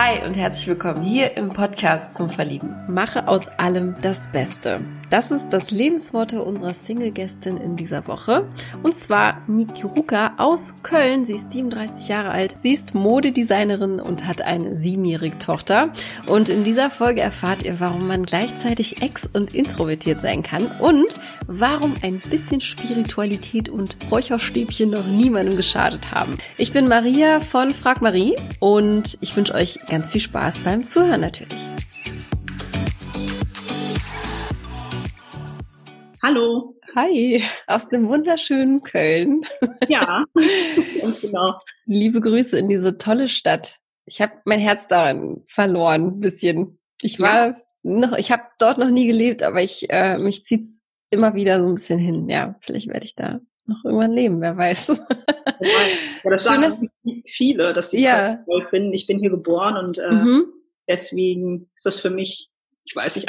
Hi und herzlich willkommen hier im Podcast zum Verlieben. Mache aus allem das Beste. Das ist das Lebensmotto unserer Single-Gästin in dieser Woche. Und zwar Niki Ruka aus Köln. Sie ist 37 Jahre alt. Sie ist Modedesignerin und hat eine siebenjährige Tochter. Und in dieser Folge erfahrt ihr, warum man gleichzeitig ex- und introvertiert sein kann und warum ein bisschen Spiritualität und Räucherstäbchen noch niemandem geschadet haben. Ich bin Maria von Frag Marie und ich wünsche euch ganz viel Spaß beim Zuhören natürlich. Hallo. Hi, aus dem wunderschönen Köln. Ja, genau. Liebe Grüße in diese tolle Stadt. Ich habe mein Herz daran verloren, ein bisschen. Ich war ja. noch, ich habe dort noch nie gelebt, aber ich äh, mich zieht's immer wieder so ein bisschen hin. Ja, vielleicht werde ich da noch irgendwann leben, wer weiß. Ja, das sagen viele, dass die ja. toll finden. Ich bin hier geboren und äh, mhm. deswegen ist das für mich, ich weiß nicht,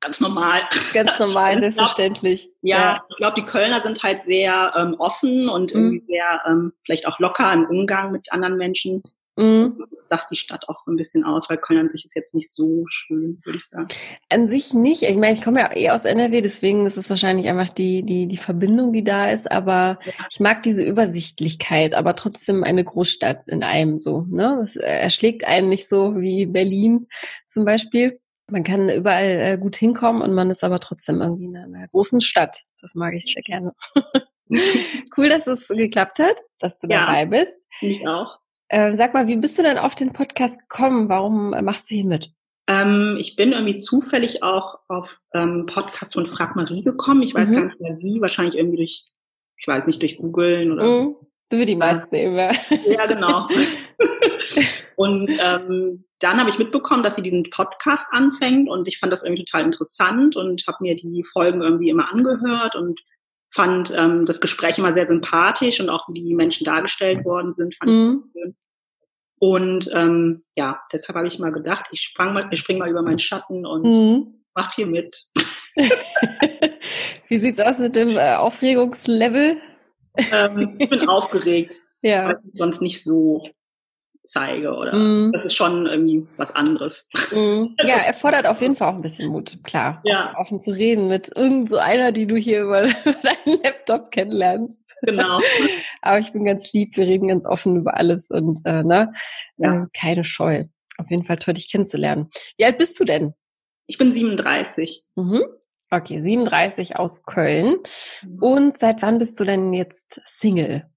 ganz normal. Ganz normal, selbstverständlich. Glaub, ja, ja, ich glaube, die Kölner sind halt sehr ähm, offen und mhm. irgendwie sehr ähm, vielleicht auch locker im Umgang mit anderen Menschen. Mhm. Ist das die Stadt auch so ein bisschen aus, weil Köln an sich ist jetzt nicht so schön, würde ich sagen. An sich nicht. Ich meine, ich komme ja eh aus NRW, deswegen ist es wahrscheinlich einfach die, die, die Verbindung, die da ist. Aber ja. ich mag diese Übersichtlichkeit, aber trotzdem eine Großstadt in einem so. Ne? Es erschlägt einen nicht so wie Berlin zum Beispiel. Man kann überall äh, gut hinkommen und man ist aber trotzdem irgendwie in einer großen Stadt. Das mag ich sehr gerne. cool, dass es geklappt hat, dass du ja, dabei bist. Ich auch. Äh, sag mal, wie bist du denn auf den Podcast gekommen? Warum machst du hier mit? Ähm, ich bin irgendwie zufällig auch auf ähm, Podcast von Frag Marie gekommen. Ich weiß mhm. gar nicht mehr wie, wahrscheinlich irgendwie durch, ich weiß nicht, durch googeln oder. Mhm. So wie die meisten ja. immer. Ja, genau. und ähm, dann habe ich mitbekommen, dass sie diesen Podcast anfängt und ich fand das irgendwie total interessant und habe mir die Folgen irgendwie immer angehört und fand ähm, das Gespräch immer sehr sympathisch und auch wie die Menschen dargestellt worden sind, fand mhm. ich schön. Und ähm, ja, deshalb habe ich mal gedacht, ich sprang mal, ich spring mal über meinen Schatten und mhm. mach hier mit. wie sieht's aus mit dem äh, Aufregungslevel? Ähm, ich bin aufgeregt, ja. weil ich sonst nicht so zeige oder mm. das ist schon irgendwie was anderes. Mm. Ja, erfordert auf jeden Fall auch ein bisschen Mut, klar. Ja. Offen zu reden mit irgend so einer, die du hier über deinen Laptop kennenlernst. Genau. Aber ich bin ganz lieb, wir reden ganz offen über alles und äh, ne, ja. äh, keine Scheu. Auf jeden Fall toll, dich kennenzulernen. Wie alt bist du denn? Ich bin 37. Mhm. Okay, 37 aus Köln. Mhm. Und seit wann bist du denn jetzt Single?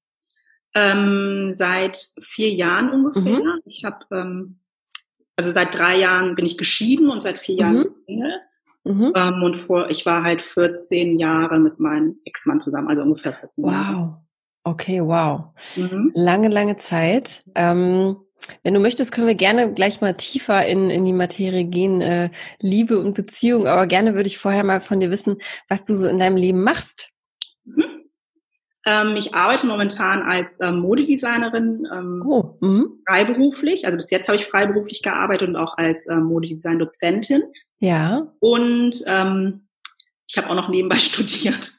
Ähm, seit vier Jahren ungefähr. Mhm. Ich habe, ähm, also seit drei Jahren bin ich geschieden und seit vier Jahren mhm. Single. Mhm. Ähm, und vor, ich war halt 14 Jahre mit meinem Ex-Mann zusammen, also ungefähr 14 wow. Jahre. Wow. Okay, wow. Mhm. Lange, lange Zeit. Ähm, wenn du möchtest, können wir gerne gleich mal tiefer in, in die Materie gehen, äh, Liebe und Beziehung. Aber gerne würde ich vorher mal von dir wissen, was du so in deinem Leben machst. Mhm. Ähm, ich arbeite momentan als ähm, Modedesignerin ähm, oh, mhm. freiberuflich. Also bis jetzt habe ich freiberuflich gearbeitet und auch als ähm, Modedesign-Dozentin. Ja. Und ähm, ich habe auch noch nebenbei studiert.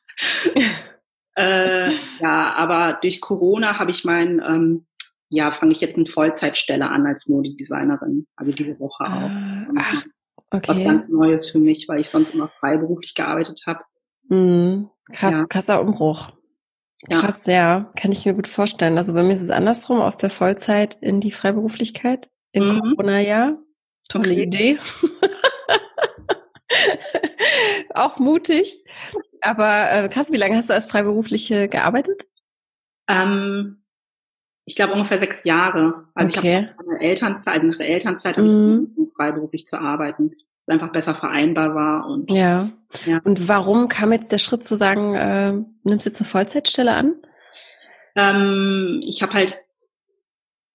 äh, ja, aber durch Corona habe ich mein, ähm, ja, fange ich jetzt eine Vollzeitstelle an als Modedesignerin. Also diese Woche auch. Äh, ach, okay. Was ganz Neues für mich, weil ich sonst immer freiberuflich gearbeitet habe. Mhm. Krass, ja. krasser Umbruch. Ja. Krass, ja, kann ich mir gut vorstellen. Also bei mir ist es andersrum, aus der Vollzeit in die Freiberuflichkeit im mhm. Corona-Jahr. Tolle okay. Idee. Auch mutig. Aber äh, krass, wie lange hast du als Freiberufliche gearbeitet? Ähm, ich glaube ungefähr sechs Jahre. Also okay. ich habe eine Elternzeit, also nach der Elternzeit habe mhm. ich freiberuflich zu arbeiten einfach besser vereinbar war. Und, ja. ja. Und warum kam jetzt der Schritt zu sagen, äh, nimmst jetzt eine Vollzeitstelle an? Ähm, ich habe halt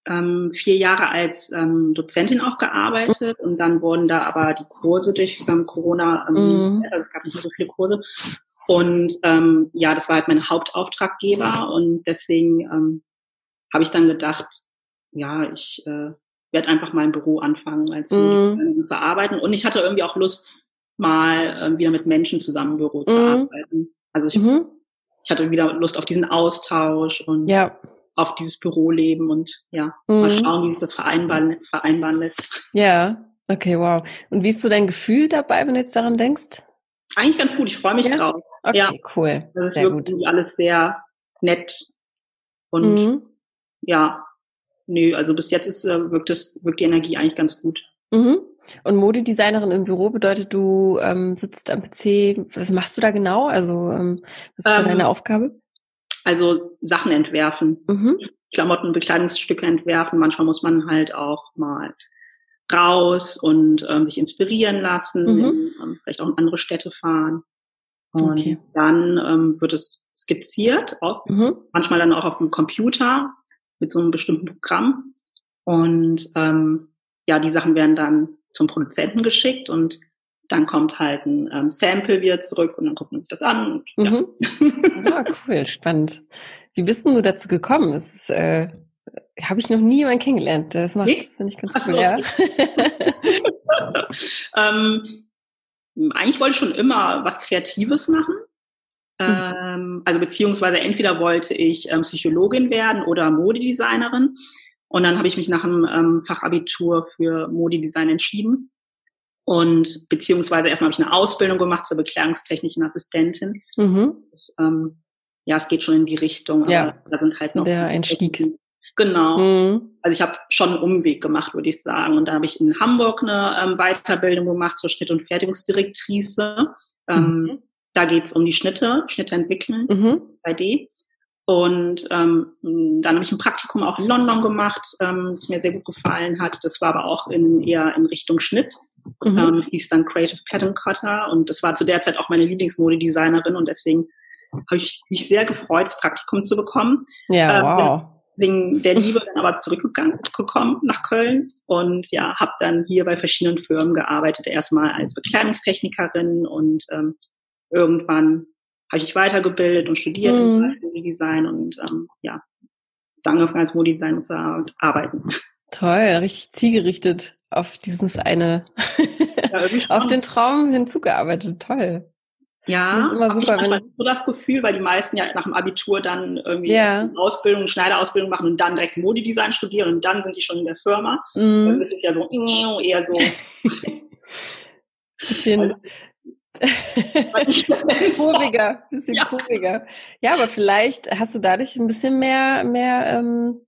ähm, vier Jahre als ähm, Dozentin auch gearbeitet mhm. und dann wurden da aber die Kurse durch ähm, Corona, ähm, mhm. also es gab nicht mehr so viele Kurse. Und ähm, ja, das war halt mein Hauptauftraggeber und deswegen ähm, habe ich dann gedacht, ja, ich äh, werde einfach mal im Büro anfangen, als mm. zu arbeiten. Und ich hatte irgendwie auch Lust, mal äh, wieder mit Menschen zusammen im Büro zu mm. arbeiten. Also ich, mm. ich hatte wieder Lust auf diesen Austausch und ja. auf dieses Büroleben und ja, mhm. mal schauen, wie sich das vereinbaren, vereinbaren lässt. Ja, okay, wow. Und wie ist so dein Gefühl dabei, wenn du jetzt daran denkst? Eigentlich ganz gut, ich freue mich ja? drauf. Okay, ja. cool. Das ist sehr wirklich gut. alles sehr nett und mhm. Ja, nö, also bis jetzt ist, äh, wirkt, das, wirkt die Energie eigentlich ganz gut. Mhm. Und Modedesignerin im Büro bedeutet, du ähm, sitzt am PC. Was machst du da genau? Also ähm, was ist ähm, deine Aufgabe? Also Sachen entwerfen, mhm. Klamotten, Bekleidungsstücke entwerfen. Manchmal muss man halt auch mal raus und ähm, sich inspirieren lassen, mhm. in, ähm, vielleicht auch in andere Städte fahren. Und okay. dann ähm, wird es skizziert, auch, mhm. manchmal dann auch auf dem Computer mit so einem bestimmten Programm. Und ähm, ja, die Sachen werden dann zum Produzenten geschickt und dann kommt halt ein ähm, Sample wieder zurück und dann guckt man sich das an. Und, ja. Mhm. ja, cool, spannend. Wie bist du dazu gekommen? Das ist, äh, habe ich noch nie jemanden kennengelernt. Das macht, nee? finde ich ganz Ach cool, so. ja. ähm, eigentlich wollte ich schon immer was Kreatives machen. Mhm. Also beziehungsweise entweder wollte ich ähm, Psychologin werden oder Modedesignerin. Und dann habe ich mich nach einem ähm, Fachabitur für Modedesign entschieden. Und beziehungsweise erstmal habe ich eine Ausbildung gemacht zur bekleidungstechnischen Assistentin. Mhm. Das, ähm, ja, es geht schon in die Richtung, ja, aber da sind halt noch der Einstieg. Genau. Mhm. Also ich habe schon einen Umweg gemacht, würde ich sagen. Und da habe ich in Hamburg eine ähm, Weiterbildung gemacht zur Schnitt- und Fertigungsdirektrice. Ähm, mhm. Da geht's um die Schnitte, Schnitte entwickeln, mhm. 3D. Und ähm, dann habe ich ein Praktikum auch in London gemacht, ähm, das mir sehr gut gefallen hat. Das war aber auch in, eher in Richtung Schnitt. Mhm. Ähm, hieß dann Creative Pattern Cutter und das war zu der Zeit auch meine Lieblingsmodedesignerin und deswegen habe ich mich sehr gefreut, das Praktikum zu bekommen. Ja, ähm, wow. Wegen der Liebe dann aber zurückgekommen nach Köln und ja, habe dann hier bei verschiedenen Firmen gearbeitet. Erstmal als Bekleidungstechnikerin und ähm, irgendwann habe ich weitergebildet und studiert mhm. im Modedesign und ähm, ja, dann angefangen als Modedesigner zu arbeiten. Toll, richtig zielgerichtet auf dieses eine, ja, auf den Traum hinzugearbeitet. Toll. Ja, das ist immer super, ich wenn so das Gefühl, weil die meisten ja nach dem Abitur dann irgendwie ja. eine Ausbildung, Schneiderausbildung machen und dann direkt Modedesign studieren und dann sind die schon in der Firma. Mhm. Dann ist es ja so eher so bisschen Kurviger, bisschen ja. kurviger. Ja, aber vielleicht hast du dadurch ein bisschen mehr, mehr ähm,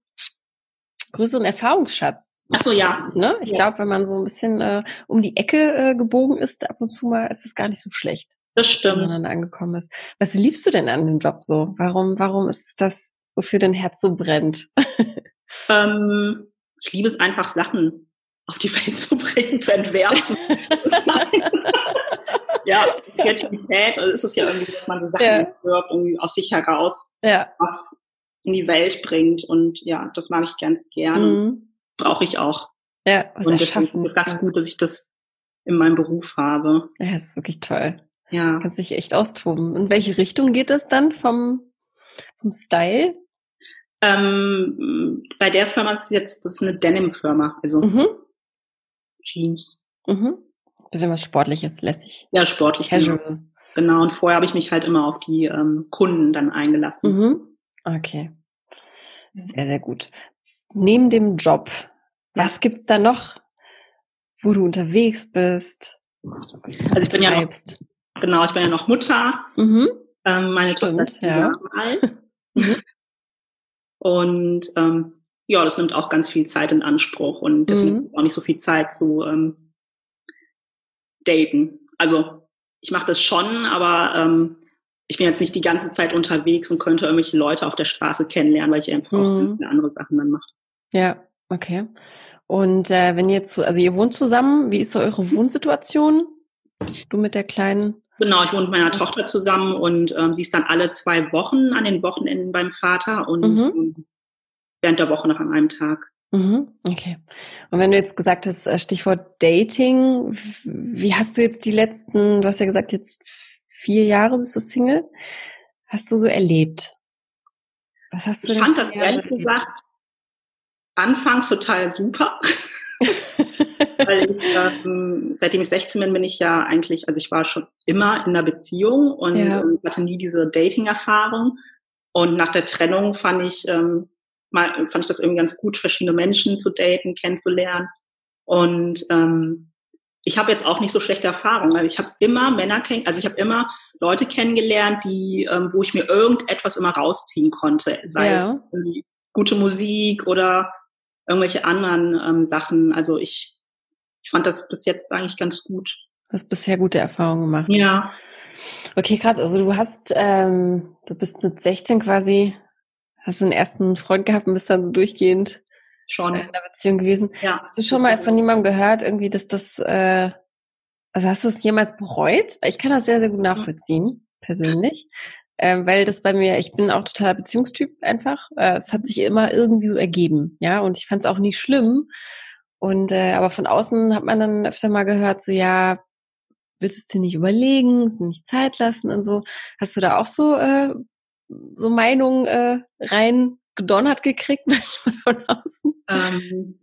größeren Erfahrungsschatz. Ach so, ja. Ne? Ich ja. glaube, wenn man so ein bisschen äh, um die Ecke äh, gebogen ist, ab und zu mal, ist es gar nicht so schlecht. Das stimmt. Wenn man dann angekommen ist. Was liebst du denn an dem Job so? Warum, warum ist es das, wofür dein Herz so brennt? ähm, ich liebe es einfach, Sachen auf die Welt zu bringen, zu entwerfen. ja, Kreativität, also ist es ja irgendwie, dass man so Sachen ja. wirft, irgendwie aus sich heraus ja. was in die Welt bringt. Und ja, das mag ich ganz gern. Mhm. Brauche ich auch. Ja, was und erschaffen. ist ganz gut, dass ich das in meinem Beruf habe. Ja, das ist wirklich toll. Ja. Kannst dich echt austoben. In welche Richtung geht das dann vom, vom Style? Ähm, bei der Firma ist jetzt, das ist eine Denim-Firma, also mhm. Jeans. Mhm. Bisschen was Sportliches, lässig. Ja, sportlich. Casual. Genau. Und vorher habe ich mich halt immer auf die ähm, Kunden dann eingelassen. Mhm. Okay. Sehr, sehr gut. Neben dem Job, was gibt's da noch, wo du unterwegs bist? Also ich bin ja noch, genau, ich bin ja noch Mutter. Mhm. Ähm, meine Stimmt, Tochter ja. alt. Mhm. Und ähm, ja, das nimmt auch ganz viel Zeit in Anspruch und deswegen mhm. auch nicht so viel Zeit zu ähm, daten. Also ich mache das schon, aber ähm, ich bin jetzt nicht die ganze Zeit unterwegs und könnte irgendwelche Leute auf der Straße kennenlernen, weil ich einfach mhm. auch andere Sachen dann mache. Ja, okay. Und äh, wenn ihr jetzt, also ihr wohnt zusammen, wie ist so eure Wohnsituation? Du mit der kleinen? Genau, ich wohne mit meiner Tochter zusammen und ähm, sie ist dann alle zwei Wochen an den Wochenenden beim Vater und mhm. Ähm, während der Woche noch an einem Tag. Mhm, okay. Und wenn du jetzt gesagt hast, äh, Stichwort Dating, wie hast du jetzt die letzten, du hast ja gesagt, jetzt vier Jahre bist du Single, hast du so erlebt? Was hast du ich denn fand das ehrlich so gesagt anfangs total super. Weil ich, ähm, seitdem ich 16 bin, bin ich ja eigentlich, also ich war schon immer in einer Beziehung und ja. ähm, hatte nie diese Dating-Erfahrung. Und nach der Trennung fand ich, ähm, mal, fand ich das irgendwie ganz gut, verschiedene Menschen zu daten, kennenzulernen. Und ähm, ich habe jetzt auch nicht so schlechte Erfahrungen. Also ich habe immer Männer kennen, also ich habe immer Leute kennengelernt, die, ähm, wo ich mir irgendetwas immer rausziehen konnte, sei ja. es gute Musik oder irgendwelche anderen ähm, Sachen. Also ich, ich fand das bis jetzt eigentlich ganz gut. Du hast bisher gute Erfahrungen gemacht. Ja. Okay, krass. Also du hast, ähm, du bist mit 16 quasi, hast einen ersten Freund gehabt und bist dann so durchgehend schon in der Beziehung gewesen. Ja. Hast du schon mal von jemandem gehört, irgendwie, dass das, äh, also hast du es jemals bereut? Ich kann das sehr, sehr gut nachvollziehen, persönlich. Ähm, weil das bei mir, ich bin auch totaler Beziehungstyp einfach. Äh, es hat sich immer irgendwie so ergeben, ja. Und ich fand es auch nie schlimm. Und äh, aber von außen hat man dann öfter mal gehört, so ja, willst du es dir nicht überlegen, es nicht Zeit lassen und so. Hast du da auch so äh, so Meinungen äh, rein gedonnert gekriegt manchmal von außen? Ähm,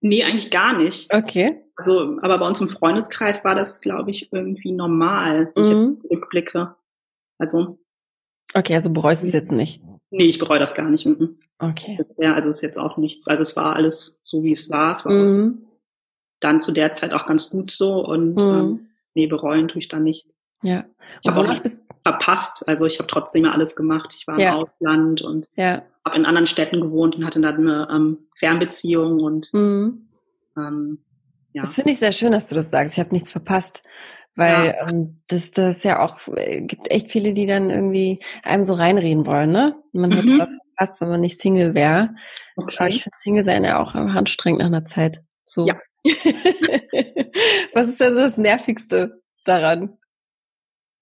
nee, eigentlich gar nicht. Okay. Also, aber bei uns im Freundeskreis war das, glaube ich, irgendwie normal, wenn mhm. ich jetzt rückblicke. Also. Okay, also bereust du es jetzt nicht? Nee, ich bereue das gar nicht. Mhm. Okay. Ja, also es ist jetzt auch nichts. Also es war alles so, wie es war. Es war mhm. dann zu der Zeit auch ganz gut so und mhm. ähm, nee, bereuen tue ich da nichts. Ja. Ich habe auch nichts verpasst. Also ich habe trotzdem alles gemacht. Ich war im ja. Ausland und ja. habe in anderen Städten gewohnt und hatte dann eine ähm, Fernbeziehung und mhm. ähm, ja. Das finde ich sehr schön, dass du das sagst. Ich habe nichts verpasst. Weil ja. ähm, das, das ja auch äh, gibt echt viele, die dann irgendwie einem so reinreden wollen, ne? Man mhm. hätte was verpasst, wenn man nicht Single wäre. Okay. Aber ich finde Single sein ja auch anstrengend nach einer Zeit. So. Ja. was ist denn so das Nervigste daran?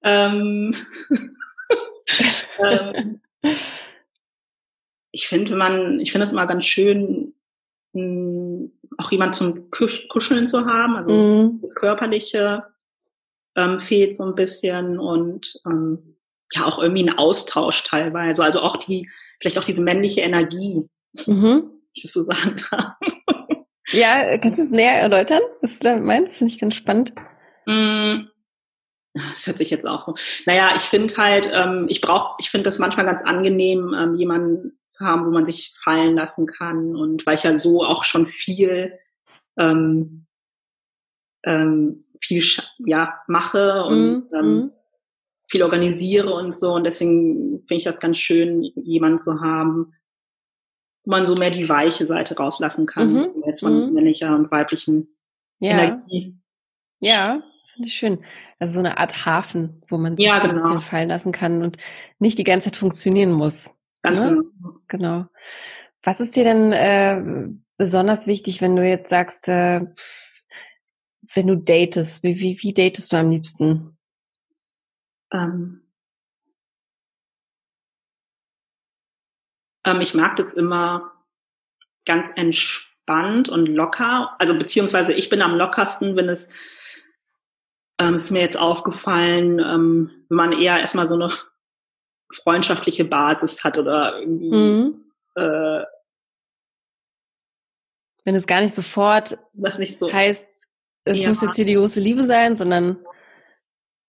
Ähm, ähm, ich finde, man, ich finde es immer ganz schön, mh, hm, auch jemand zum Kuscheln zu haben, also mm. das Körperliche ähm, fehlt so ein bisschen und ähm, ja auch irgendwie ein Austausch teilweise, also auch die, vielleicht auch diese männliche Energie, mhm. ich das so sagen darf. Ja, kannst du es näher erläutern, was du da meinst? Finde ich ganz spannend. Mm, das hört sich jetzt auch so. Naja, ich finde halt, ähm, ich brauche, ich finde das manchmal ganz angenehm, ähm, jemanden zu haben, wo man sich fallen lassen kann. Und weil ich ja so auch schon viel, ähm, ähm, viel ja mache und mm, ähm, mm. viel organisiere und so. Und deswegen finde ich das ganz schön, jemanden zu haben, wo man so mehr die weiche Seite rauslassen kann, mhm. jetzt von mm. männlicher und weiblichen ja. Energie. Ja, Finde ich schön. Also so eine Art Hafen, wo man sich ja, so ein bisschen genau. fallen lassen kann und nicht die ganze Zeit funktionieren muss. Ganz ne? genau. Genau. Was ist dir denn äh, besonders wichtig, wenn du jetzt sagst, äh, wenn du datest, wie, wie, wie datest du am liebsten? Ähm, ähm, ich mag das immer ganz entspannt und locker. Also beziehungsweise ich bin am lockersten, wenn es ähm, ist mir jetzt aufgefallen, ähm, wenn man eher erstmal so eine freundschaftliche Basis hat oder irgendwie mhm. äh, wenn es gar nicht sofort das nicht so heißt, es ja. muss jetzt hier die große Liebe sein, sondern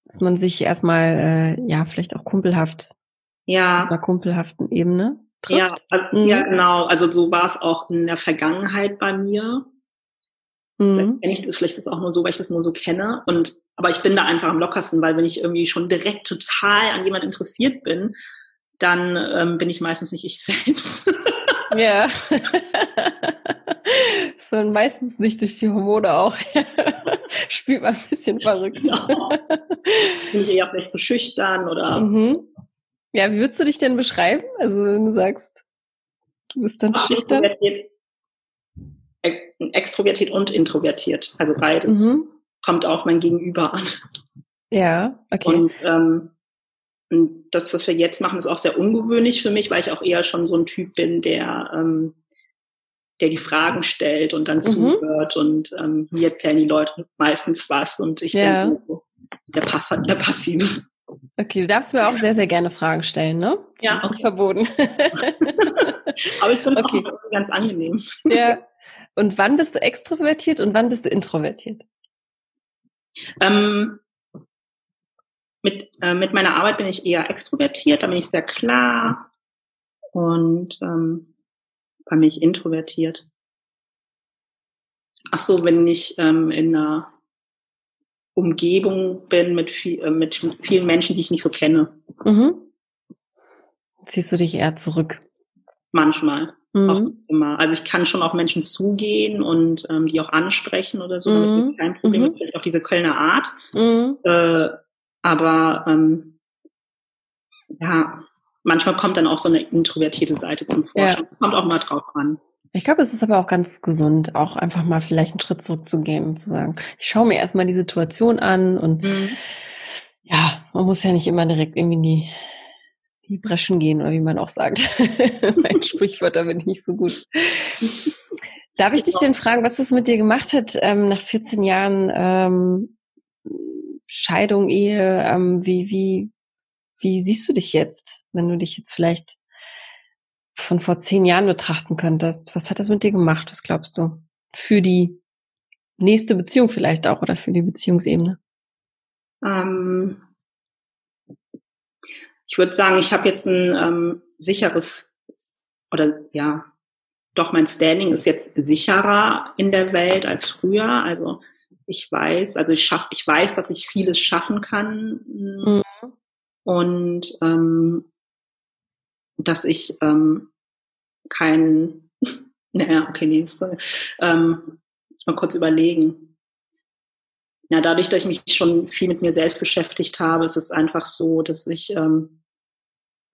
dass man sich erstmal äh, ja vielleicht auch kumpelhaft ja auf einer kumpelhaften Ebene trifft. Ja, also, mhm. ja genau. Also so war es auch in der Vergangenheit bei mir. Mhm. Vielleicht, ich, vielleicht ist auch nur so, weil ich das nur so kenne. Und aber ich bin da einfach am lockersten, weil wenn ich irgendwie schon direkt total an jemand interessiert bin, dann ähm, bin ich meistens nicht ich selbst. ja. so meistens nicht durch die Hormone auch. Spielt man ein bisschen verrückt. Genau. Bin ich eher vielleicht so schüchtern oder. Mhm. Ja, wie würdest du dich denn beschreiben? Also wenn du sagst, du bist dann Ach, schüchtern. extrovertiert und introvertiert. Also beides mhm. kommt auf mein Gegenüber an. Ja, okay. Und, ähm, und das, was wir jetzt machen, ist auch sehr ungewöhnlich für mich, weil ich auch eher schon so ein Typ bin, der, ähm, der die Fragen stellt und dann mhm. zuhört und ähm, mir erzählen die Leute meistens was und ich ja. bin so der, Pass der Passive. Okay, du darfst mir auch sehr, sehr gerne Fragen stellen, ne? Das ja. Ist okay. nicht verboten. Aber ich finde okay. auch ganz angenehm. Ja, und wann bist du extrovertiert und wann bist du introvertiert? Ähm, mit, äh, mit meiner Arbeit bin ich eher extrovertiert, da bin ich sehr klar und ähm, bei mich introvertiert. Ach so, wenn ich ähm, in einer Umgebung bin mit, viel, äh, mit vielen Menschen, die ich nicht so kenne. Mhm. Ziehst du dich eher zurück? Manchmal. Mhm. Auch immer. Also ich kann schon auf Menschen zugehen und ähm, die auch ansprechen oder so, damit mhm. kein Problem. Mhm. Vielleicht auch diese Kölner Art. Mhm. Äh, aber ähm, ja, manchmal kommt dann auch so eine introvertierte Seite zum Vorschein. Ja. Kommt auch mal drauf an. Ich glaube, es ist aber auch ganz gesund, auch einfach mal vielleicht einen Schritt zurückzugehen und zu sagen, ich schaue mir erstmal die Situation an und mhm. ja, man muss ja nicht immer direkt irgendwie in die, die Breschen gehen oder wie man auch sagt. mein Sprichwörter bin ich nicht so gut. Darf ich dich denn fragen, was das mit dir gemacht hat ähm, nach 14 Jahren ähm, Scheidung, Ehe? Ähm, wie, wie, wie siehst du dich jetzt, wenn du dich jetzt vielleicht von vor zehn Jahren betrachten könntest, was hat das mit dir gemacht? Was glaubst du? Für die nächste Beziehung vielleicht auch oder für die Beziehungsebene? Ähm, ich würde sagen, ich habe jetzt ein ähm, sicheres oder ja, doch mein Standing ist jetzt sicherer in der Welt als früher. Also ich weiß, also ich schaff, ich weiß, dass ich vieles schaffen kann mhm. und ähm, dass ich ähm, kein, naja, okay, nächste, ähm, muss mal kurz überlegen. Ja, dadurch, dass ich mich schon viel mit mir selbst beschäftigt habe, ist es einfach so, dass ich ähm,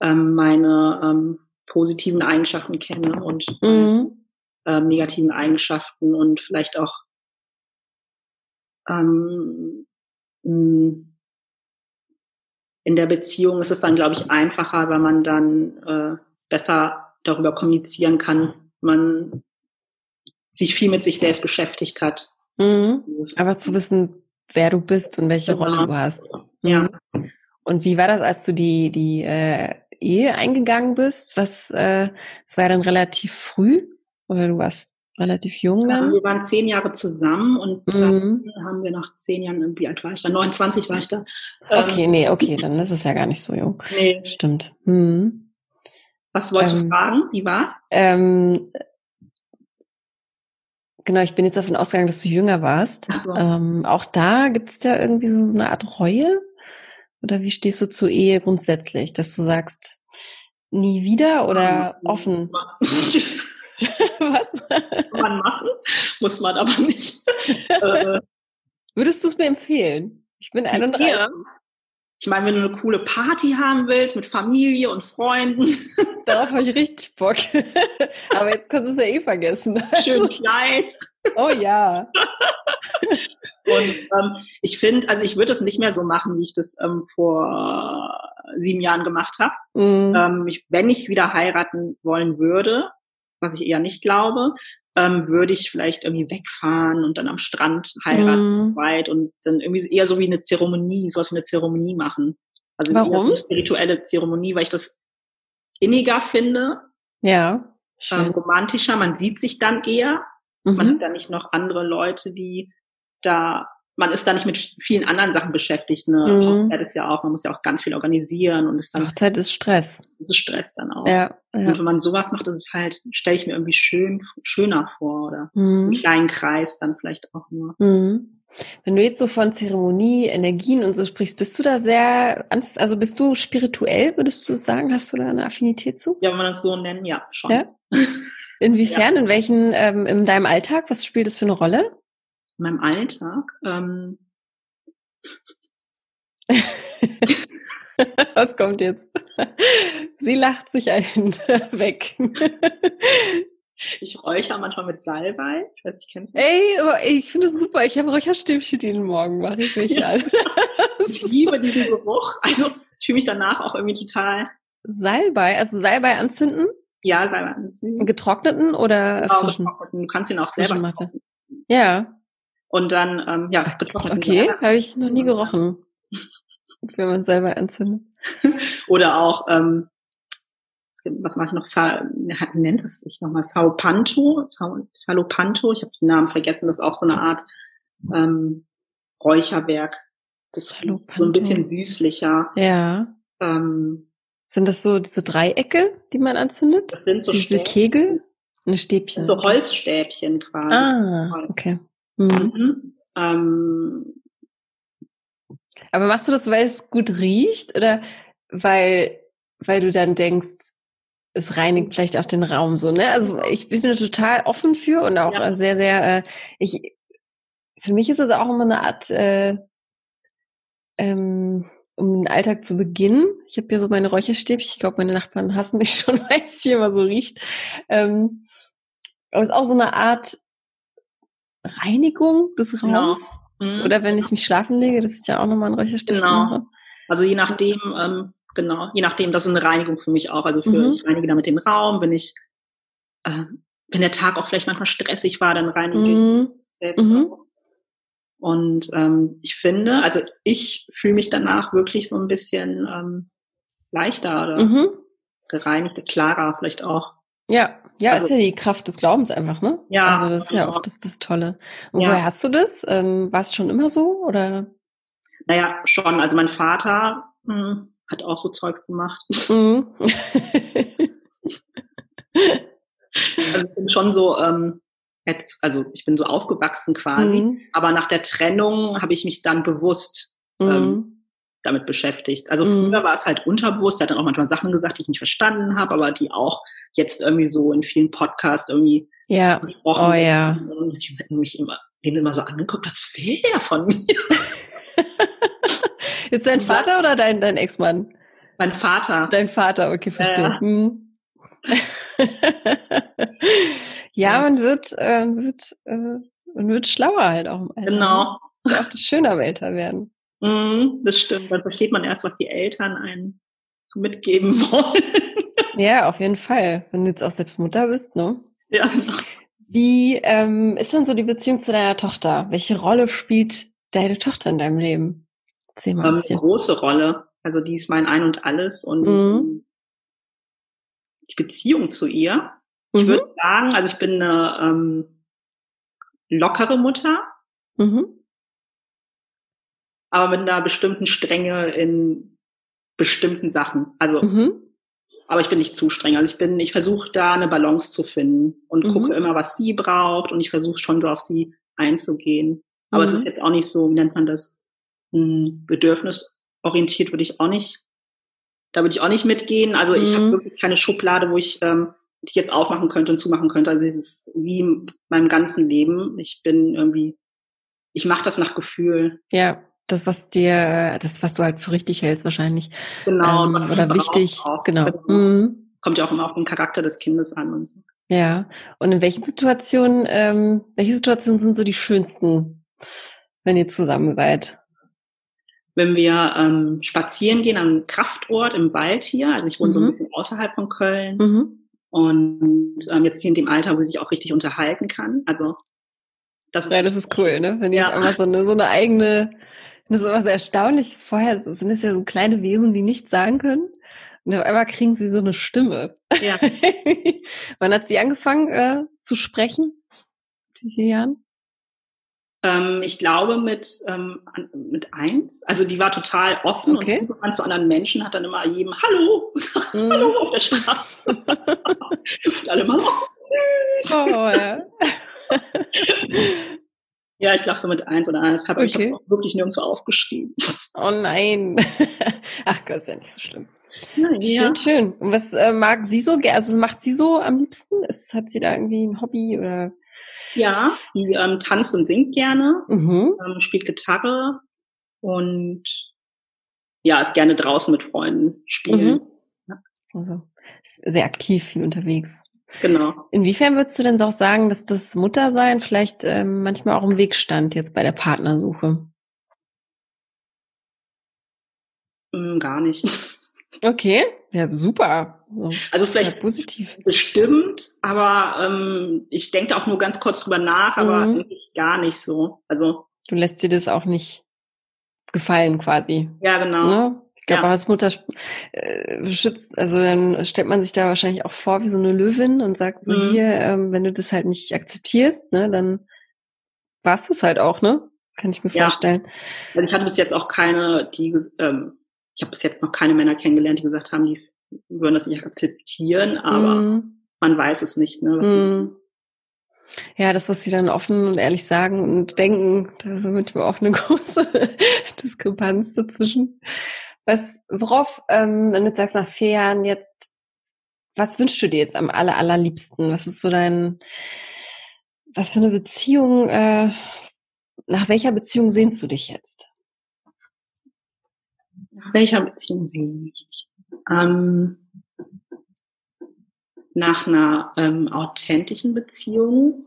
ähm, meine ähm, positiven Eigenschaften kenne und mhm. ähm, negativen Eigenschaften und vielleicht auch ähm, in der Beziehung ist es dann, glaube ich, einfacher, weil man dann äh, besser darüber kommunizieren kann, man sich viel mit sich selbst beschäftigt hat. Mhm. Aber zu wissen, wer du bist und welche genau. Rolle du hast. Mhm. Ja. Und wie war das, als du die, die äh, Ehe eingegangen bist? Was, äh, es war ja dann relativ früh oder du warst relativ jung dann? Ja, wir waren zehn Jahre zusammen und mhm. dann haben wir nach zehn Jahren, wie alt war ich da? 29 war ich da. Okay, ähm, nee, okay, dann ist es ja gar nicht so jung. Nee. Stimmt. Mhm. Was wolltest ähm, du fragen? Wie war's? Ähm, genau, ich bin jetzt davon ausgegangen, dass du jünger warst. So. Ähm, auch da gibt es ja irgendwie so eine Art Reue? Oder wie stehst du zur Ehe grundsätzlich? Dass du sagst, nie wieder oder oh, offen? Was? Kann man machen, muss man aber nicht. Äh, Würdest du es mir empfehlen? Ich bin 31. Ja. Ich meine, wenn du eine coole Party haben willst mit Familie und Freunden. Darauf habe ich richtig Bock. Aber jetzt kannst du es ja eh vergessen. Schön also Kleid. Oh ja. Und ähm, ich finde, also ich würde es nicht mehr so machen, wie ich das ähm, vor sieben Jahren gemacht habe. Mhm. Ähm, ich, wenn ich wieder heiraten wollen würde, was ich eher nicht glaube, ähm, würde ich vielleicht irgendwie wegfahren und dann am Strand heiraten mm. weit und dann irgendwie eher so wie eine Zeremonie, sollte eine Zeremonie machen. Also Warum? eine spirituelle Zeremonie, weil ich das inniger finde. Ja. Ähm, romantischer, man sieht sich dann eher. Mhm. Man hat da nicht noch andere Leute, die da man ist da nicht mit vielen anderen Sachen beschäftigt. Ne? Mhm. Hochzeit ist ja auch, man muss ja auch ganz viel organisieren und ist dann. Hochzeit ist Stress. ist Stress dann auch. Ja, ja. Und wenn man sowas macht, ist es halt, stelle ich mir irgendwie schön, schöner vor oder mhm. einen kleinen Kreis dann vielleicht auch nur. Mhm. Wenn du jetzt so von Zeremonie, Energien und so sprichst, bist du da sehr, also bist du spirituell, würdest du sagen? Hast du da eine Affinität zu? Ja, wenn man das so nennen, ja, schon. Ja? Inwiefern? Ja. In welchen, ähm, in deinem Alltag? Was spielt das für eine Rolle? in meinem Alltag. Ähm Was kommt jetzt? Sie lacht sich einen weg. Ich räuchere manchmal mit Salbei. Ich weiß nicht, kennst du? Ey, ich finde das super. Ich habe Räucherstäbchen jeden Morgen, mache ich nicht ja. Ich liebe diesen Geruch. Also ich fühle mich danach auch irgendwie total. Salbei, also Salbei anzünden? Ja, Salbei anzünden. Getrockneten oder genau, frischen? Getrockneten. Du kannst ihn auch selber Ja. Und dann, ähm, ja, getrockneten Okay, habe ich noch nie gerochen. wenn man selber entzündet. Oder auch, ähm, was mache ich noch? Sa nennt es sich nochmal? Sao Panto? Sao, Salopanto? Ich habe den Namen vergessen. Das ist auch so eine Art ähm, Räucherwerk. Das ist so ein bisschen süßlicher. Ja. Ähm, sind das so diese Dreiecke, die man anzündet? Das sind so diese Kegel? Eine Stäbchen. So Holzstäbchen quasi. Ah, okay. Mhm. Mhm. Ähm, Aber machst du das, weil es gut riecht oder weil, weil du dann denkst, es reinigt vielleicht auch den Raum so, ne? Also ich bin da total offen für und auch Ja. sehr, sehr, äh, ich, für mich ist es auch immer eine Art, äh, ähm, um den Alltag zu beginnen. Ich habe hier so meine Räucherstäbchen. Ich glaube, meine Nachbarn hassen mich schon, weil es hier immer so riecht. Ähm, aber es ist auch so eine Art Reinigung des Genau. Raums. mhm. Oder wenn ich mich schlafen lege, dass ich ja auch nochmal ein Räucherstäbchen Genau. mache. Also je nachdem, ähm, genau, je nachdem, das ist eine Reinigung für mich auch. Also für, Mhm. ich reinige damit den Raum, wenn ich, äh, wenn der Tag auch vielleicht manchmal stressig war, dann reinige ich Mhm. selbst Mhm. auch. Und ähm, ich finde, also ich fühle mich danach wirklich so ein bisschen ähm, leichter oder Mhm. gereinigter, klarer vielleicht auch. Ja, ja, Also- ist ja die Kraft des Glaubens einfach, ne? Ja, Also das ist ja genau. auch das, das Tolle. Und Ja. woher hast du das? Ähm, War es schon immer so oder? Naja, schon. Also mein Vater mh, hat auch so Zeugs gemacht. Mhm. Also ich bin schon so, ähm, jetzt, also ich bin so aufgewachsen quasi. Mhm. Aber nach der Trennung habe ich mich dann bewusst Mhm. ähm, damit beschäftigt. Also Mhm. früher war es halt unterbewusst, er hat dann auch manchmal Sachen gesagt, die ich nicht verstanden habe, aber die auch jetzt irgendwie so in vielen Podcasts irgendwie Ja. gesprochen Oh ja. Und ich hab mich immer, den immer so angeguckt, was will der von mir? Jetzt dein Vater oder dein, dein Ex-Mann? Mein Vater. Dein Vater, okay, verstehe. Ja. Mhm. ja, man wird, äh, wird, äh, man wird schlauer halt auch im Alter. Genau. Das ist auch das Schöne am Älterwerden. Mhm, das stimmt. Dann versteht man erst, was die Eltern einem so mitgeben wollen. Ja, auf jeden Fall. Wenn du jetzt auch selbst Mutter bist, ne? ja. Wie ähm, ist denn so die Beziehung zu deiner Tochter? Welche Rolle spielt deine Tochter in deinem Leben? Erzähl mal ein ähm, bisschen. große Rolle. Also die ist mein Ein und Alles und Mhm. die Beziehung zu ihr. Ich Mhm. würde sagen, also ich bin eine ähm, lockere Mutter, Mhm. aber mit einer bestimmten Strenge in bestimmten Sachen. Also, Mhm. aber ich bin nicht zu streng. Also ich bin, ich versuche da eine Balance zu finden und Mhm. gucke immer, was sie braucht und ich versuche schon so auf sie einzugehen. Aber es Mhm. ist jetzt auch nicht so, wie nennt man das? Hm, bedürfnisorientiert würde ich auch nicht. Da würde ich auch nicht mitgehen. Also ich Mhm. habe wirklich keine Schublade, wo ich ähm, die ich jetzt aufmachen könnte und zumachen könnte. Also es ist wie in meinem ganzen Leben. Ich bin irgendwie, ich mache das nach Gefühl. Ja, das, was dir, das, was du halt für richtig hältst, wahrscheinlich. Genau. ähm, was oder wichtig. auch. Genau. Mhm. Kommt ja auch immer auf den Charakter des Kindes an und so. Ja. Und in welchen Situationen, ähm, welche Situationen sind so die schönsten, wenn ihr zusammen seid? Wenn wir ähm, spazieren gehen am Kraftort im Wald hier, also ich wohne so ein Mhm. bisschen außerhalb von Köln Mhm. Und ähm, jetzt hier in dem Alter, wo ich auch richtig unterhalten kann. Also das ist, Ja, das ist cool, ne? Wenn Ja. auf einmal so eine, so eine eigene, das ist immer so erstaunlich. Vorher sind es ja so kleine Wesen, die nichts sagen können. Und auf einmal kriegen sie so eine Stimme. Ja. Wann hat sie angefangen äh, zu sprechen? Wie vielen Jahren? Ähm, ich glaube mit, ähm, mit eins. Also die war total offen Okay. und zugewandt zu anderen Menschen, hat dann immer jedem Hallo, gesagt, Mhm. Hallo auf der Straße. und alle mal, oh, ja. ja, ich glaube so mit eins oder anderthalb, aber ich habe Okay. es auch wirklich nirgendwo aufgeschrieben. oh nein. Ach Gott, ist ja nicht so schlimm. Ja, Schön, schön. Und was äh, mag sie so gerne? Also was macht sie so am liebsten? Ist, hat sie da irgendwie ein Hobby oder? Ja die ähm, tanzt und singt gerne, Mhm. ähm, spielt Gitarre und ja, ist gerne draußen mit Freunden spielen. Mhm. Also sehr aktiv, viel unterwegs. Genau. Inwiefern würdest du denn auch sagen, dass das Muttersein vielleicht ähm, manchmal auch im Weg stand jetzt bei der Partnersuche? Mm, gar nicht. Okay, ja super. So, Also ja, vielleicht positiv. bestimmt, aber ähm, ich denke da auch nur ganz kurz drüber nach, aber Mhm. eigentlich gar nicht so. Also Du lässt dir das auch nicht gefallen quasi. ja, genau. Ne? Ich glaube, Ja. als Mutter äh, schützt, also dann stellt man sich da wahrscheinlich auch vor wie so eine Löwin und sagt so Mhm. hier, ähm, wenn du das halt nicht akzeptierst, ne, dann war's das halt auch, ne? Kann ich mir Ja. vorstellen. Also ich hatte bis jetzt auch keine, die ähm, ich habe bis jetzt noch keine Männer kennengelernt, die gesagt haben, die würden das nicht akzeptieren, aber Mhm. man weiß es nicht. Ne, mm. Ja, das, was sie dann offen und ehrlich sagen und denken, da sind wir auch eine große Diskrepanz dazwischen. Was, worauf, ähm, wenn du sagst, nach vier Jahren jetzt, was wünschst du dir jetzt am aller, allerliebsten? Was ist so dein, was für eine Beziehung, äh, nach welcher Beziehung sehnst du dich jetzt? Welcher Beziehung sehne ich? Ähm, nach einer ähm, authentischen Beziehung.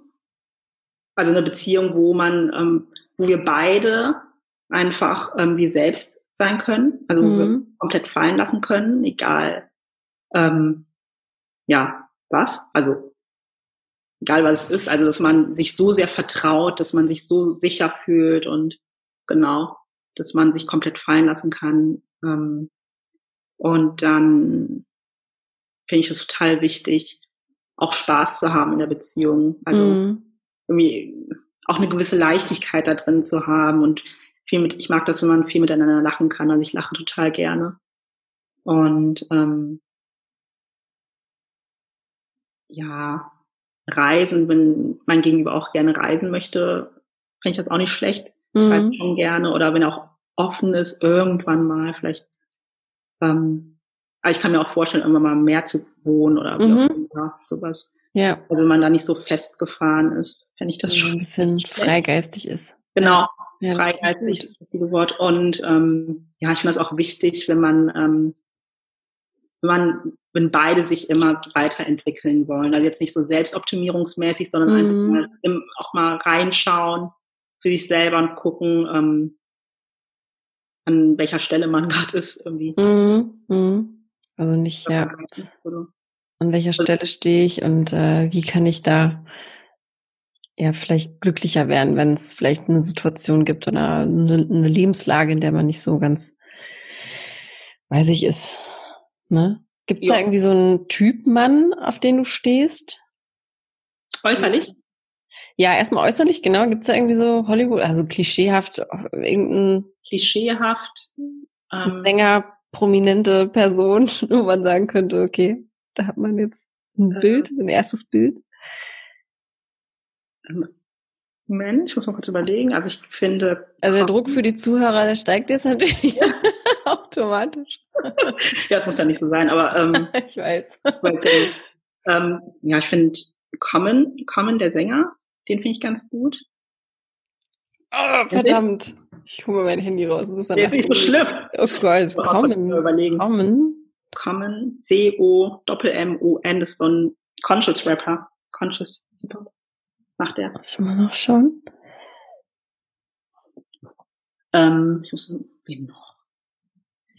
Also eine Beziehung, wo man, ähm, wo wir beide einfach ähm, wie selbst sein können, also wo mhm. wir komplett fallen lassen können, egal ähm, ja was, also egal was es ist, also dass man sich so sehr vertraut, dass man sich so sicher fühlt und genau, dass man sich komplett fallen lassen kann. Ähm, und dann finde ich es total wichtig, auch Spaß zu haben in der Beziehung. Also mm. irgendwie auch eine gewisse Leichtigkeit da drin zu haben und viel mit, ich mag das, wenn man viel miteinander lachen kann. Also ich lache total gerne. Und ähm, ja, reisen, wenn mein Gegenüber auch gerne reisen möchte, finde ich das auch nicht schlecht. Ich mhm. reise schon gerne. Oder wenn auch offen ist, irgendwann mal vielleicht ähm, aber ich kann mir auch vorstellen, irgendwann mal mehr zu wohnen oder wie mhm. auch immer, sowas. Ja. Also wenn man da nicht so festgefahren ist, wenn ich das schon. Ein bisschen freigeistig ist. Genau. Ja, freigeistig ist das viele Wort. Und ähm, ja, ich finde das auch wichtig, wenn man, ähm, wenn man, wenn beide sich immer weiterentwickeln wollen. Also jetzt nicht so selbstoptimierungsmäßig, sondern mhm. einfach mal im, auch mal reinschauen für sich selber und gucken, ähm, an welcher Stelle man gerade ist irgendwie. Mhm. Mhm. Also nicht, ja. An welcher Stelle stehe ich und äh, wie kann ich da ja vielleicht glücklicher werden, wenn es vielleicht eine Situation gibt oder eine, eine Lebenslage, in der man nicht so ganz, weiß ich, ist. Ne? Gibt es da irgendwie so einen Typ Mann, auf den du stehst? Äußerlich? Ja, erstmal äußerlich, genau. Gibt es da irgendwie so Hollywood, also klischeehaft, irgendein klischeehaft ähm, Sänger, prominente Person, wo man sagen könnte, okay, da hat man jetzt ein äh, Bild, ein erstes Bild? Ähm, Moment, ich muss mal kurz überlegen. Also ich finde. Also der Druck für die Zuhörer, der steigt jetzt natürlich ja. automatisch. ja, es muss ja nicht so sein, aber ähm, ich weiß. Weil, ähm, ja, ich finde Common, Common, der Sänger, den finde ich ganz gut. Oh, verdammt. Ich hole mal mein Handy raus. Muss dann nicht so schlimm. Oh Gott, Common. Überlegen. Common. Common. C-O-M-M-O-N. Das ist so ein Conscious Rapper. Conscious Hip-Hop. Macht der. Muss ich mal nachschauen. Ähm, ich muss,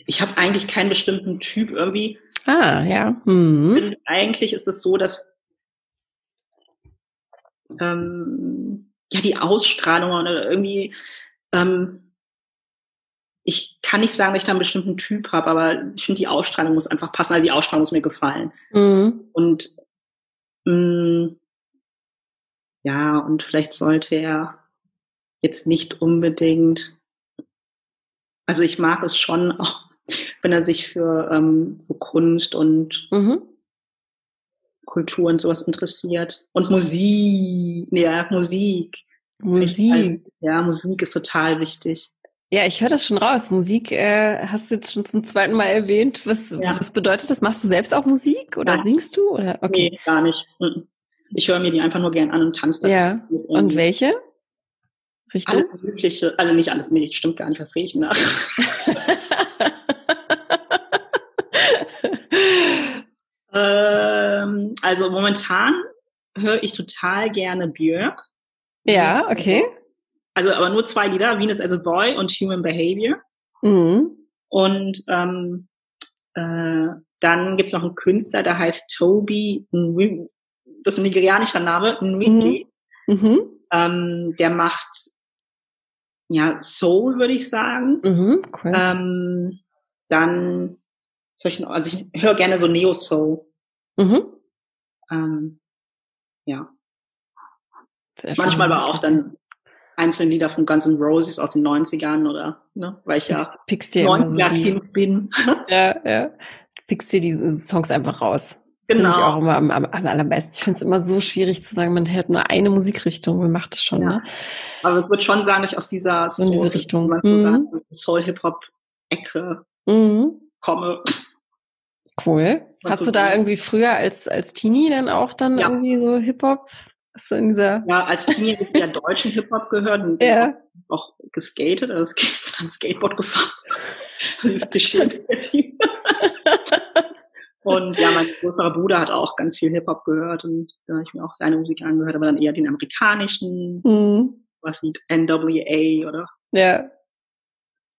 ich habe eigentlich keinen bestimmten Typ irgendwie. Ah, ja. Mhm. Eigentlich ist es so, dass ähm, ja die Ausstrahlung oder irgendwie ähm, ich kann nicht sagen, dass ich da einen bestimmten Typ habe, aber ich finde, die Ausstrahlung muss einfach passen. Also die Ausstrahlung muss mir gefallen. Mhm. Und mh, mm, ja, und vielleicht sollte er jetzt nicht unbedingt. Also ich mag es schon auch, wenn er sich für ähm, so Kunst und mhm. Kultur und sowas interessiert. Und Musik, ja, Musik. Musik. Ja, Musik ist total wichtig. Ja, ich höre das schon raus. Musik äh, hast du jetzt schon zum zweiten Mal erwähnt. Was, ja. was bedeutet das? Machst du selbst auch Musik oder ja. singst du? Oder? Okay. Nee, gar nicht. Ich höre mir die einfach nur gern an und tanze dazu. Ja. Und welche? Richtung? Alles mögliche, also nicht alles, nee, stimmt gar nicht, was rede ich nach? ähm, also momentan höre ich total gerne Björk. Ja, okay. Also aber nur zwei Lieder, Venus as a Boy und Human Behavior. Mhm. Und ähm, äh, dann gibt's noch einen Künstler, der heißt Toby das ist ein nigerianischer Name, Nwiki. Mhm. Mhm. Ähm, der macht ja Soul, würde ich sagen. Mhm, cool. ähm, dann solchen, also ich höre gerne so Neo Soul. Mhm. Ähm, ja. Manchmal war auch dann einzelne Lieder von Guns N' Roses aus den 90ern oder, ne, weil ich ja pickst dir 90er so die, bin. Ja, ja. Pickst dir diese Songs einfach raus. Genau. Genau. Finde ich auch immer am, am allerbesten. Ich finde es immer so schwierig zu sagen, man hört nur eine Musikrichtung. Man macht es schon, Ja. ne? Aber ich würde schon sagen, dass ich aus dieser So in diese Richtung. so Mhm. sagt, Soul-Hip-Hop-Ecke Mhm. komme. Cool. Was Hast so du da irgendwie früher als, als Teenie dann auch dann Ja. irgendwie so Hip-Hop? Du in dieser, Ja, als Teenie habe ich ja deutschen Hip-Hop gehört und ja, auch geskatet, also dann Skateboard gefahren. Geschämt. und ja, mein größerer Bruder hat auch ganz viel Hip-Hop gehört und da habe ich mir auch seine Musik angehört, aber dann eher den amerikanischen, mhm. was wie NWA oder ja.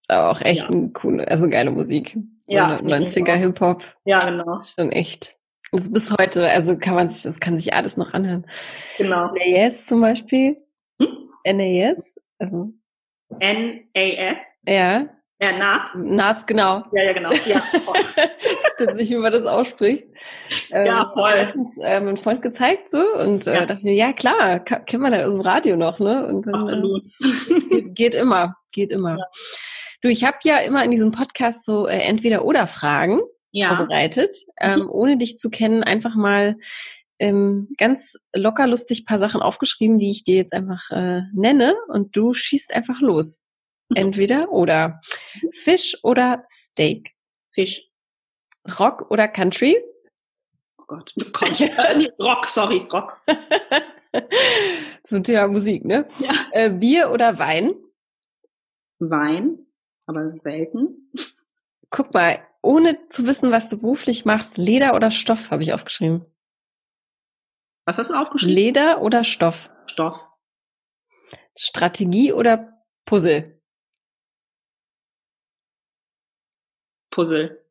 Aber auch echt Ja. eine coole, also geile Musik. Ja, 90er Hip-Hop. ja, genau, Schon echt. Also bis heute, also kann man sich, das kann sich alles noch anhören. genau. NAS zum Beispiel. Hm? NAS, also, N-A-S, ja. äh, NAS. NAS, genau. Ja, ja, genau. Ja, voll. ich wusste jetzt nicht, wie man das ausspricht. Ähm, Ja, voll. mir letztens äh, mein Freund gezeigt so und äh, Ja. dachte mir, ja klar, kennt man ja aus dem Radio noch, ne? Und dann äh, absolut. geht, geht immer, geht immer. Du, ich habe ja immer in diesem Podcast so äh, entweder oder Fragen Ja, vorbereitet, ähm, ohne dich zu kennen, einfach mal ähm, ganz locker lustig paar Sachen aufgeschrieben, die ich dir jetzt einfach äh, nenne und du schießt einfach los. Entweder oder Fisch oder Steak, Fisch. Rock oder Country, Oh Gott. Country. Äh, nee, Rock, sorry, Rock. zum Thema Musik, ne? Ja. Äh, Bier oder Wein. Wein, aber selten. Guck mal, ohne zu wissen, was du beruflich machst, Leder oder Stoff, habe ich aufgeschrieben. Was hast du aufgeschrieben? Leder oder Stoff? Stoff. Strategie oder Puzzle? Puzzle.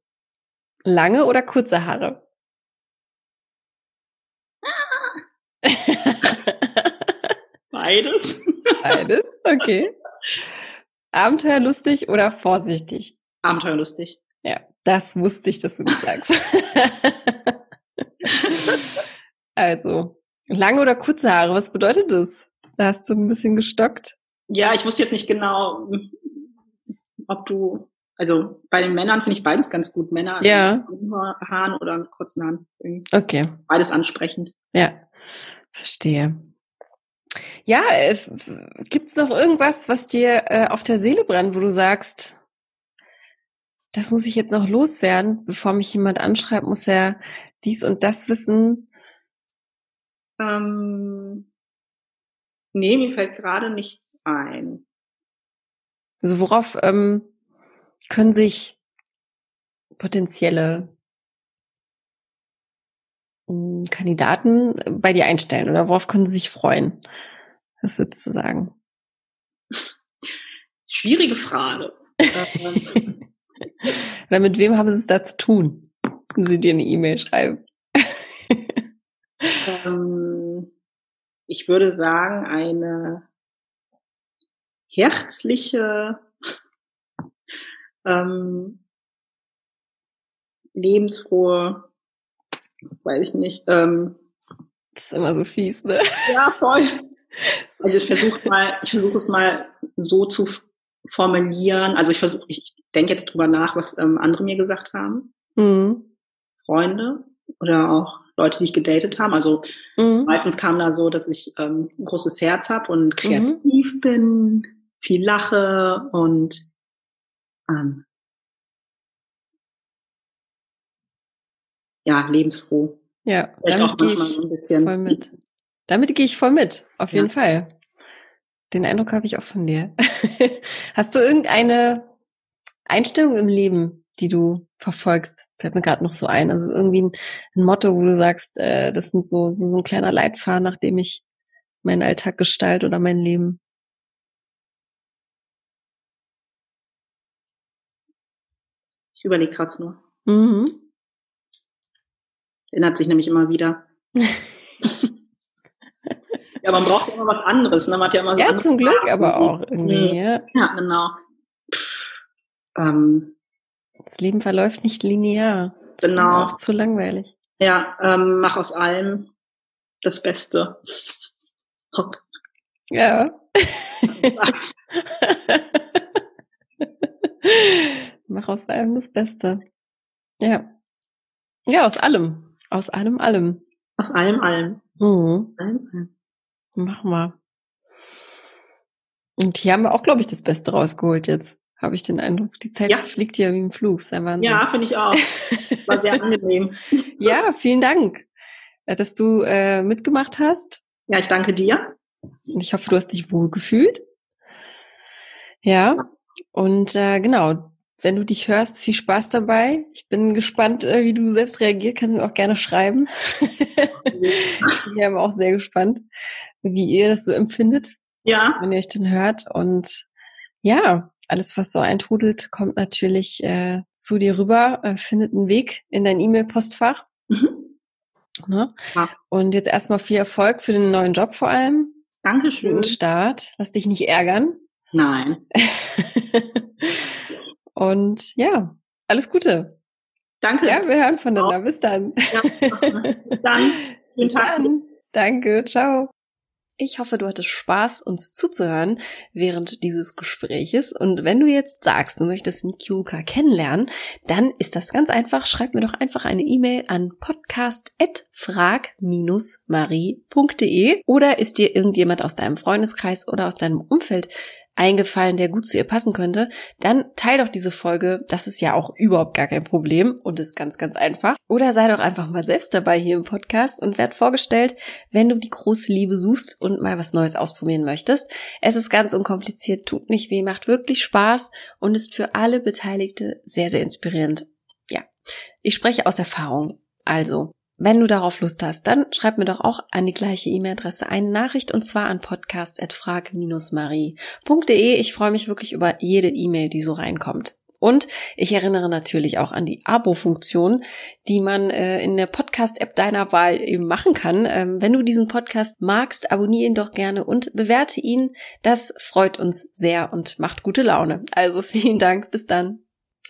Lange oder kurze Haare? Beides. Beides, okay. Abenteuerlustig oder vorsichtig? Abenteuerlustig. Ja, das wusste ich, dass du das sagst. also, lange oder kurze Haare, was bedeutet das? Da hast du ein bisschen gestockt. Ja, ich wusste jetzt nicht genau, ob du, also bei den Männern finde ich beides ganz gut. Männer Ja. mit Haaren oder mit kurzen Haaren. Okay, Beides ansprechend. ja, verstehe. Ja, äh, gibt's noch irgendwas, was dir äh, auf der Seele brennt, wo du sagst, das muss ich jetzt noch loswerden, bevor mich jemand anschreibt, muss er dies und das wissen. Ähm, nee, mir fällt gerade nichts ein. Also worauf ähm, können sich potenzielle ähm, Kandidaten bei dir einstellen oder worauf können sie sich freuen? Was würdest du sagen? Schwierige Frage. ähm, Oder mit wem haben sie es da zu tun, wenn sie dir eine E-Mail schreiben? ähm, ich würde sagen, eine herzliche, ähm, lebensfrohe, weiß ich nicht, ähm, Das ist immer so fies, ne? ja, voll. Also ich versuche mal, ich versuche es mal so zu formulieren. Also ich versuche, ich denke jetzt drüber nach, was ähm, andere mir gesagt haben, Mhm. Freunde oder auch Leute, die ich gedatet haben. Also Mhm. meistens kam da so, dass ich ähm, ein großes Herz habe und kreativ bin, viel lache und ähm, ja, lebensfroh. Ja, Vielleicht damit gehe ich voll mit. Damit gehe ich voll mit, auf Ja. jeden Fall. Den Eindruck habe ich auch von dir. Hast du irgendeine Einstellung im Leben, die du verfolgst? Fällt mir gerade noch so ein. Also irgendwie ein, ein Motto, wo du sagst, äh, das sind so, so, so ein kleiner Leitfaden, nach dem ich meinen Alltag gestalte oder mein Leben. Ich überlege gerade nur. Mhm. Erinnert sich nämlich immer wieder. ja, man braucht ja immer was anderes. Ne? Man hat ja immer so Ja, zum Glück Fragen. aber auch irgendwie. Mhm. Ja. Ja, genau. Ähm, Das Leben verläuft nicht linear. Das ist genau. auch zu langweilig. Ja, ähm, mach aus allem das Beste. Hopp. Ja. Mach aus allem das Beste. Ja. Ja, aus allem. Aus allem, allem. Aus allem, allem. Mhm. Allem, allem. Mach mal. Und hier haben wir auch, glaube ich, das Beste rausgeholt jetzt. Habe ich den Eindruck. Die Zeit ja. fliegt ja wie im Flug. Sei Wahnsinn. Ja, finde ich auch. War sehr angenehm. ja, vielen Dank, äh, dass du äh, mitgemacht hast. Ja, ich danke dir. Ich hoffe, du hast dich wohl gefühlt. Ja. Und äh, genau, wenn du dich hörst, viel Spaß dabei. Ich bin gespannt, äh, wie du selbst reagierst. Kannst du mir auch gerne schreiben. ich bin auch sehr gespannt, wie ihr das so empfindet. Ja. Wenn ihr euch den hört. Und ja, alles, was so eintrudelt, kommt natürlich äh, zu dir rüber, äh, findet einen Weg in dein E-Mail-Postfach. Mhm. Ne? Ja. Und jetzt erstmal viel Erfolg für den neuen Job vor allem. Dankeschön. Guten Start. Lass dich nicht ärgern. Nein. Und ja, alles Gute. Danke. Ja, wir hören voneinander. Bis dann. Ja, bis dann. Bis dann. Danke. Ciao. Ich hoffe, du hattest Spaß, uns zuzuhören während dieses Gespräches. Und wenn du jetzt sagst, du möchtest Nikiuka kennenlernen, dann ist das ganz einfach. Schreib mir doch einfach eine E-Mail an podcast.frag-marie.de oder ist dir irgendjemand aus deinem Freundeskreis oder aus deinem Umfeld eingefallen, der gut zu ihr passen könnte, dann teil doch diese Folge. Das ist ja auch überhaupt gar kein Problem und ist ganz, ganz einfach. Oder sei doch einfach mal selbst dabei hier im Podcast und werd vorgestellt, wenn du die große Liebe suchst und mal was Neues ausprobieren möchtest. Es ist ganz unkompliziert, tut nicht weh, macht wirklich Spaß und ist für alle Beteiligte sehr, sehr inspirierend. Ja, ich spreche aus Erfahrung. Also, wenn du darauf Lust hast, dann schreib mir doch auch an die gleiche E-Mail-Adresse eine Nachricht und zwar an podcast.frag-marie.de. Ich freue mich wirklich über jede E-Mail, die so reinkommt. Und ich erinnere natürlich auch an die Abo-Funktion, die man äh, in der Podcast-App deiner Wahl eben machen kann. Ähm, wenn du diesen Podcast magst, abonniere ihn doch gerne und bewerte ihn. Das freut uns sehr und macht gute Laune. Also vielen Dank. Bis dann.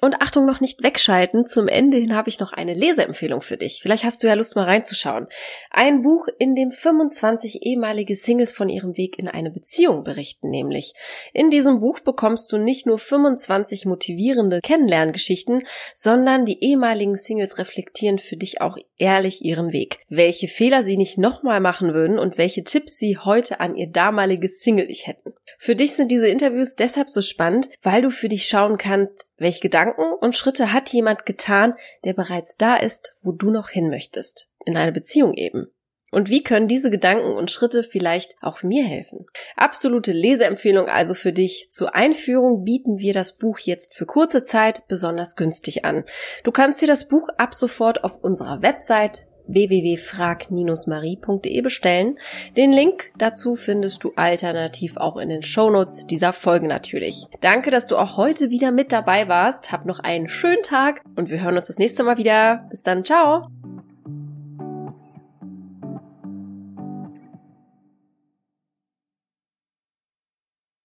Und Achtung, noch nicht wegschalten. Zum Ende hin habe ich noch eine Leseempfehlung für dich. Vielleicht hast du ja Lust mal reinzuschauen. Ein Buch, in dem 25 ehemalige Singles von ihrem Weg in eine Beziehung berichten, nämlich. In diesem Buch bekommst du nicht nur 25 motivierende Kennenlerngeschichten, sondern die ehemaligen Singles reflektieren für dich auch ehrlich ihren Weg. Welche Fehler sie nicht nochmal machen würden und welche Tipps sie heute an ihr damaliges Single-Ich hätten. Für dich sind diese Interviews deshalb so spannend, weil du für dich schauen kannst, welche Gedanken und Schritte hat jemand getan, der bereits da ist, wo du noch hin möchtest. In einer Beziehung eben. Und wie können diese Gedanken und Schritte vielleicht auch mir helfen? Absolute Leseempfehlung also für dich. Zur Einführung bieten wir das Buch jetzt für kurze Zeit besonders günstig an. Du kannst dir das Buch ab sofort auf unserer Website www.frag-marie.de bestellen. Den Link dazu findest du alternativ auch in den Shownotes dieser Folge natürlich. Danke, dass du auch heute wieder mit dabei warst. Hab noch einen schönen Tag und wir hören uns das nächste Mal wieder. Bis dann, ciao!